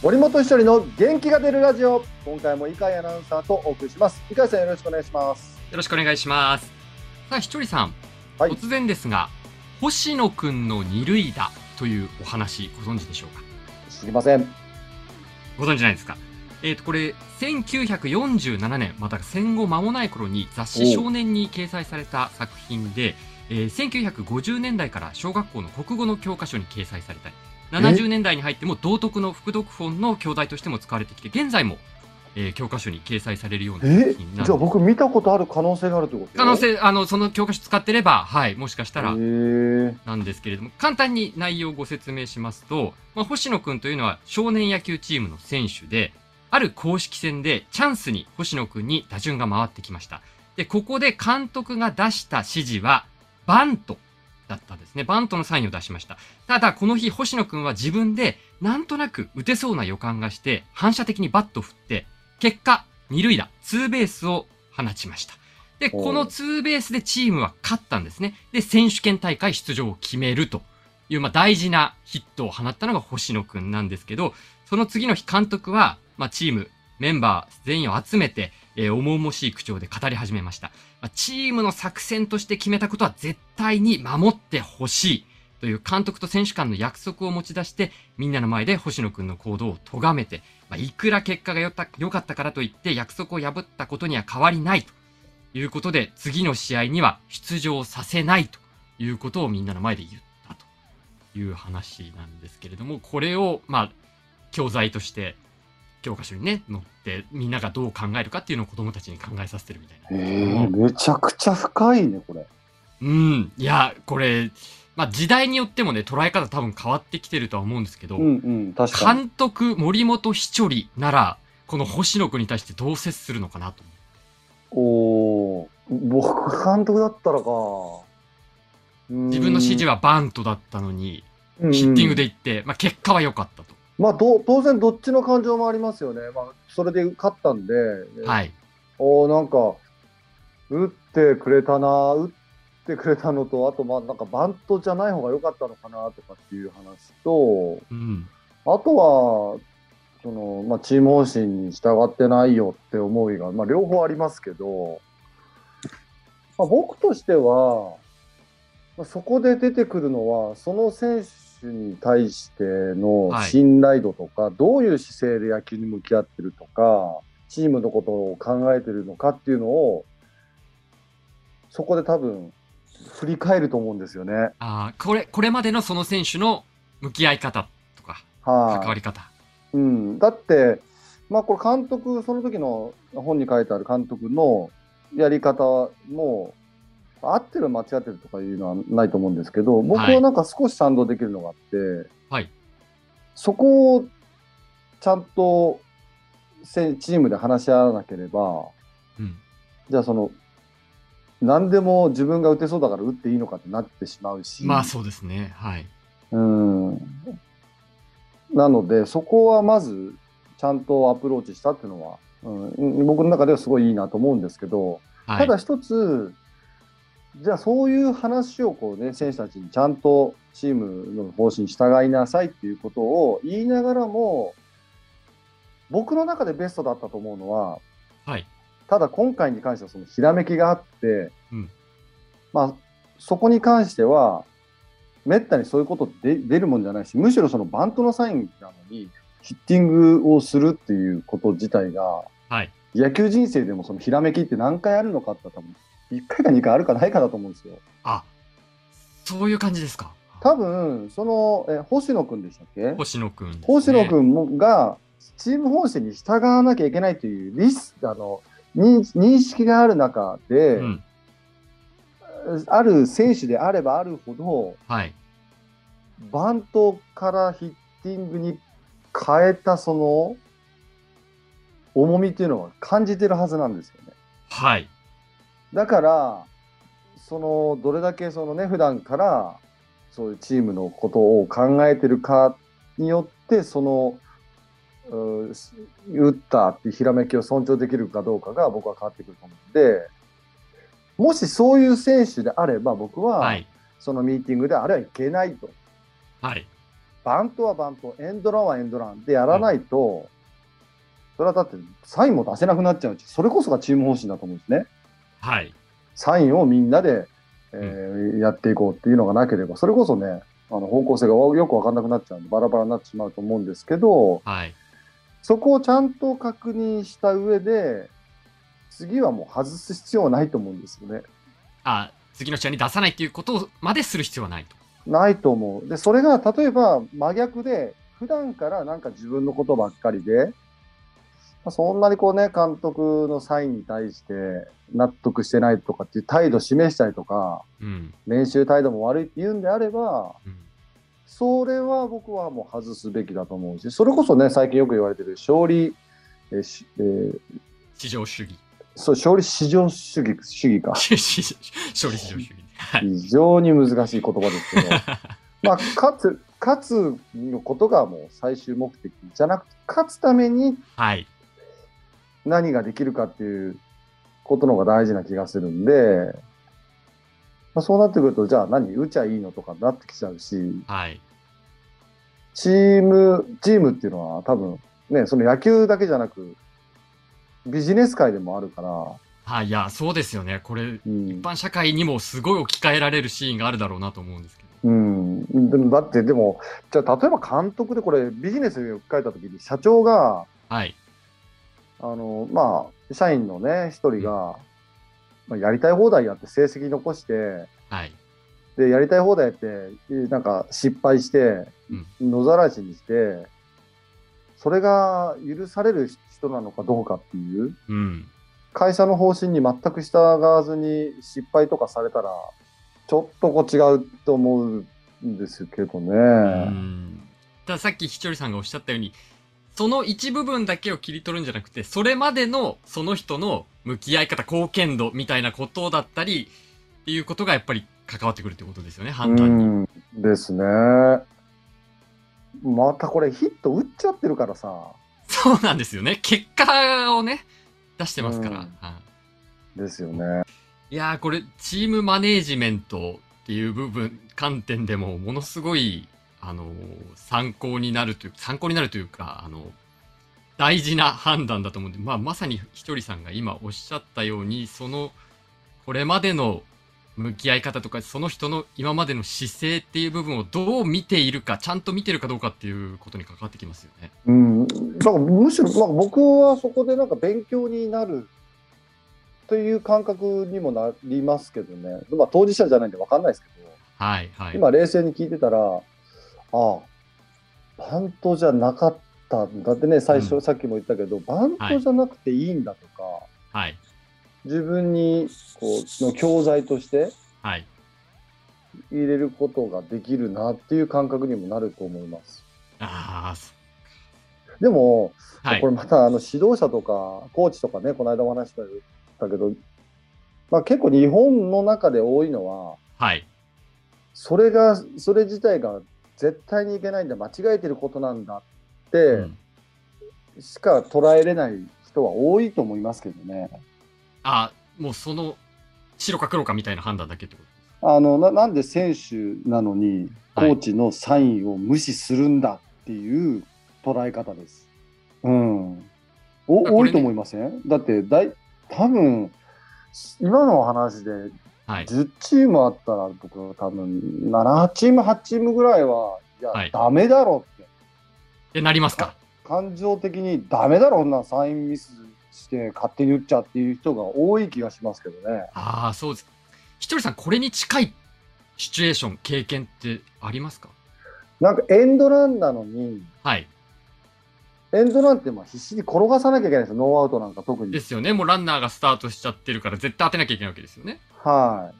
森本一人の元気が出るラジオ。今回も井海アナウンサーとお送りします。井海さんよろしくお願いします。よろしくお願いします。さあひとりさん、はい、突然ですが星野くんの二塁打というお話ご存知でしょうか？知りません。ご存知ないですか？えっ、ー、とこれ1947年また戦後間もない頃に雑誌少年に掲載された作品で、えー、1950年代から小学校の国語の教科書に掲載されたり70年代に入っても道徳の副読本の教材としても使われてきて現在も、えー、教科書に掲載されるような作品なじゃあ僕見たことある可能性があるということ可能性あのその教科書使ってればはいもしかしたらなんですけれども簡単に内容をご説明しますと、まあ、星野君というのは少年野球チームの選手である公式戦でチャンスに星野君に打順が回ってきました。でここで監督が出した指示はバントだったんですね。バントのサインを出しました。ただ、この日、星野くんは自分で、なんとなく打てそうな予感がして、反射的にバット振って、結果、二塁打、ツーベースを放ちました。で、このツーベースでチームは勝ったんですね。で、選手権大会出場を決めるという、まあ、大事なヒットを放ったのが星野くんなんですけど、その次の日監督は、まあ、チーム、メンバー全員を集めて、えー、重々しい口調で語り始めました。チームの作戦として決めたことは絶対に守ってほしい。という監督と選手間の約束を持ち出して、みんなの前で星野くんの行動を咎めて、まあ、いくら結果が良かったからといって約束を破ったことには変わりないということで、次の試合には出場させないということをみんなの前で言ったという話なんですけれども、これを、まあ、教材として教科書にね載ってみんながどう考えるかっていうのを子どもたちに考えさせてるみたいな。えー、めちゃくちゃ深いねこれ。うんいやこれ、まあ、時代によってもね捉え方多分変わってきてるとは思うんですけど、うんうん、監督森本ひちょりならこの星野君に対してどう接するのかなとおお僕監督だったらか自分の指示はバントだったのに、ヒッティングでいって、まあ、結果は良かったと。まあ、当然どっちの感情もありますよね。まあ、それで勝ったんで、はい。おなんか、打ってくれたな、打ってくれたのと、あと、まあ、なんかバントじゃない方が良かったのかなとかっていう話と、うん、あとは、その、まあ、チーム方針に従ってないよって思いが、まあ、両方ありますけど、まあ、僕としては、まあ、そこで出てくるのは、その選手手に対しての信頼度とか、はい、どういう姿勢で野球に向き合ってるとか、チームのことを考えてるのかっていうのを、そこで多分、振り返ると思うんですよね。ああ、これ、これまでのその選手の向き合い方とか、はあ、関わり方。うん。だって、まあこれ監督、その時の本に書いてある監督のやり方も、合ってる間違ってるとかいうのはないと思うんですけど、僕はなんか少し賛同できるのがあって、はい、そこをちゃんとチームで話し合わなければ、うん、じゃあその、何でも自分が打てそうだから打っていいのかってなってしまうし。まあそうですね。はい。うん。なので、そこはまず、ちゃんとアプローチしたっていうのは、うん、僕の中ではすごいいいなと思うんですけど、はい、ただ一つ、じゃあそういう話をこうね、選手たちにちゃんとチームの方針に従いなさいっていうことを言いながらも、僕の中でベストだったと思うのは、はい、ただ今回に関してはそのひらめきがあって、うん、まあ、そこに関しては、めったにそういうことで出るもんじゃないし、むしろそのバントのサインなのに、ヒッティングをするっていうこと自体が、はい、野球人生でもそのひらめきって何回あるのかって多分1回か2回あるかないかだと思うんですよ。あそういう感じですか。多分そのえ星野君でしたっけ？星野君、ね、星野君もがチーム方針に従わなきゃいけないというリスあの認識がある中で、うん、ある選手であればあるほど、はい、バントからヒッティングに変えたその重みっていうのは感じてるはずなんですよね。はい。だからそのどれだけそのね普段からそういうチームのことを考えてるかによってその打ったってひらめきを尊重できるかどうかが僕は変わってくると思うのでもしそういう選手であれば僕は、そのミーティングであれはいけないと、はい、バントはバント、エンドランはエンドランでやらないと、うん、それはだってサインも出せなくなっちゃうし、それこそがチーム方針だと思うんですね。はい。サインをみんなで、えー、うん、やっていこうっていうのがなければ、それこそね、あの方向性がよく分かんなくなっちゃうんで、バラバラになってしまうと思うんですけど、はい、そこをちゃんと確認した上で、次はもう外す必要はないと思うんですよね。あ次の試合に出さないっていうことまでする必要はないと。ないと思う。で、それが例えば真逆で、普段からなんか自分のことばっかりで、そんなにこうね、監督のサインに対して納得してないとかっていう態度を示したりとか、うん、練習態度も悪いって言うんであれば、うん、それは僕はもう外すべきだと思うし、それこそね、最近よく言われてる勝利、えーえー、至上主義。そう、勝利至上主義、主義か。勝利至上主義。非常に難しい言葉ですけど、まあ、勝つ、勝つのことがもう最終目的じゃなくて、勝つために、はい。何ができるかっていうことの方が大事な気がするんで、まあ、そうなってくると、じゃあ何、打ちゃいいのとかなってきちゃうし、はい、チーム、チームっていうのは多分、ね、その野球だけじゃなく、ビジネス界でもあるから、はい、いや、そうですよね。これ、うん、一般社会にもすごい置き換えられるシーンがあるだろうなと思うんですけど。うん、でもだってでもじゃあ例えば監督でこれビジネスに置き換えた時に社長が、はい、あの、まあ、社員のね、一人が、まあ、やりたい放題やって成績残して、はい。で、やりたい放題やって、なんか失敗して、野ざらしにして、それが許される人なのかどうかっていう、うん、会社の方針に全く従わずに失敗とかされたら、ちょっとこう違うと思うんですけどね。うんたださっきひちょりさんがおっしゃったように、その一部分だけを切り取るんじゃなくて、それまでのその人の向き合い方、貢献度みたいなことだったり、っていうことがやっぱり関わってくるってことですよね、判断に。ですね。またこれヒット打っちゃってるからさ。そうなんですよね。結果をね、出してますから。ですよね。いやー、これ、チームマネージメントっていう部分、観点でも、ものすごいあの、参考になるという、参考になるというか、あの、大事な判断だと思うんで、まあ、まさにひとりさんが今おっしゃったように、その、これまでの向き合い方とか、その人の今までの姿勢っていう部分をどう見ているか、ちゃんと見てるかどうかっていうことに関わってきますよね。うん。だからむしろ、まあ、僕はそこでなんか勉強になるという感覚にもなりますけどね。まあ、当事者じゃないんで分かんないですけど。はいはい。今冷静に聞いてたら、ああ、バントじゃなかったんだってね、最初、うん、さっきも言ったけど、バントじゃなくていいんだとか、はい、自分にこうの教材として入れることができるなっていう感覚にもなると思います。あでも、はい、これまたあの指導者とかコーチとかね、この間お話したけど、まあ、結構日本の中で多いのは、はい、それが、それ自体が絶対にいけないんだ間違えてることなんだって、うん、しか捉えれない人は多いと思いますけどね。あもうその白か黒かみたいな判断だけってことあのななんで選手なのにコーチのサインを無視するんだっていう捉え方です。うん。お、多いと思いません？だってだい多分今の話ではい、10チームあったら僕は多分7チーム8チームぐらいはいや、はい、ダメだろって。でなりますか？感情的にダメだろなサインミスして勝手に打っちゃっていう人が多い気がしますけどね。ああそうです。ひとりさんこれに近いシチュエーション経験ってありますか？なんかエンドランなのに、はい、エンドランってまあ必死に転がさなきゃいけないですよ、ノーアウトなんか特に。ですよね、もうランナーがスタートしちゃってるから、絶対当てなきゃいけないわけですよね。はい。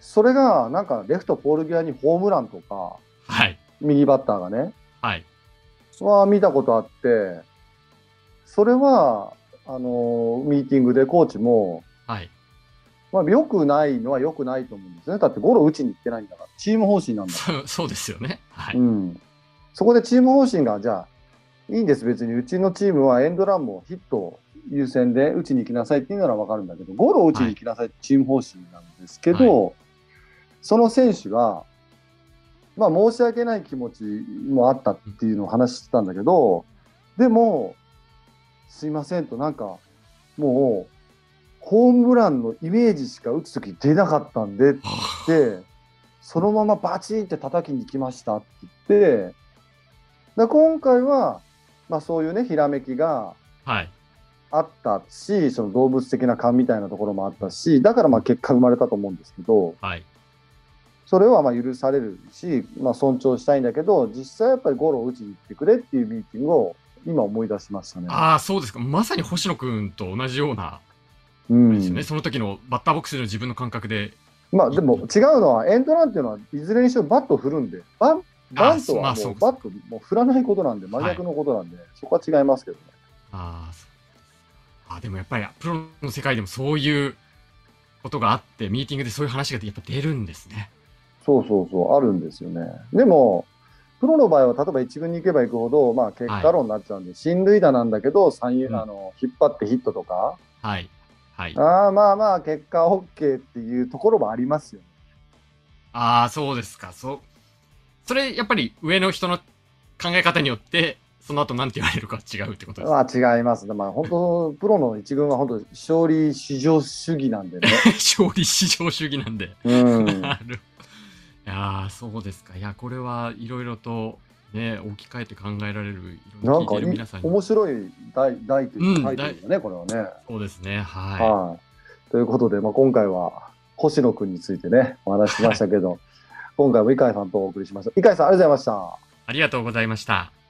それが、なんかレフトポール際にホームランとか、はい。右バッターがね、はい。は見たことあって、それは、あのミーティングでコーチも、はい。まあ、良くないのは良くないと思うんですね。だってゴロ打ちに行ってないんだから、チーム方針なんだから。そうですよね。はい。うん。そこでチーム方針が、じゃあ、いいんです、別に。うちのチームはエンドランもヒット優先で打ちに行きなさいっていうなら分かるんだけど、ゴロを打ちに行きなさいってチーム方針なんですけど、はい、その選手が、まあ申し訳ない気持ちもあったっていうのを話してたんだけど、でも、すいませんと、なんか、もう、ホームランのイメージしか打つとき出なかったんでってそのままバチンって叩きに来ましたって言って、だ今回は、まあそういうね、ひらめきがはい。あったし、その動物的な勘みたいなところもあったし、だからまあ結果生まれたと思うんですけど、はい。それはまあ許されるし、まあ尊重したいんだけど、実際やっぱりゴロを打ちに行ってくれっていうミーティングを今思い出しましたね。ああ、そうですか。まさに星野くんと同じような、うんですよね。。その時のバッターボックスでの自分の感覚で。まあでも違うのは、エンドランっていうのはいずれにしろバットを振るんで、バンバントはもうバットもう振らないことなんで、真逆のことなんで、そこは違いますけどね。ああ、でもやっぱりプロの世界でもそういうことがあって、ミーティングでそういう話がやっぱ出るんですね。そうそうそう、あるんですよね。でも、プロの場合は、例えば一軍に行けば行くほど、まあ、結果論になっちゃうんで、進塁打なんだけど、三遊うんあの引っ張ってヒットとか、はい。はい。ああまあまあ、結果 OK っていうところもありますよね。ああ、そうですか。そう。それ、やっぱり上の人の考え方によって、その後なんて言われるか違うってことです。まあ違いますね。まあ本当、プロの一軍は本当、勝利至上主義なんでね。勝利至上主義なんで。うん。なる。いやーそうですか。いや、これはいろいろとね、置き換えて考えられる、いろいろ聞いてなんかいる皆さんに。面白い題題というかうんタイトルだね、これはね。そうですね。ははい。ということで、まあ、今回は星野くんについてね、お話ししましたけど、今回も井川さんとお送りしました。井川さん、ありがとうございました。ありがとうございました。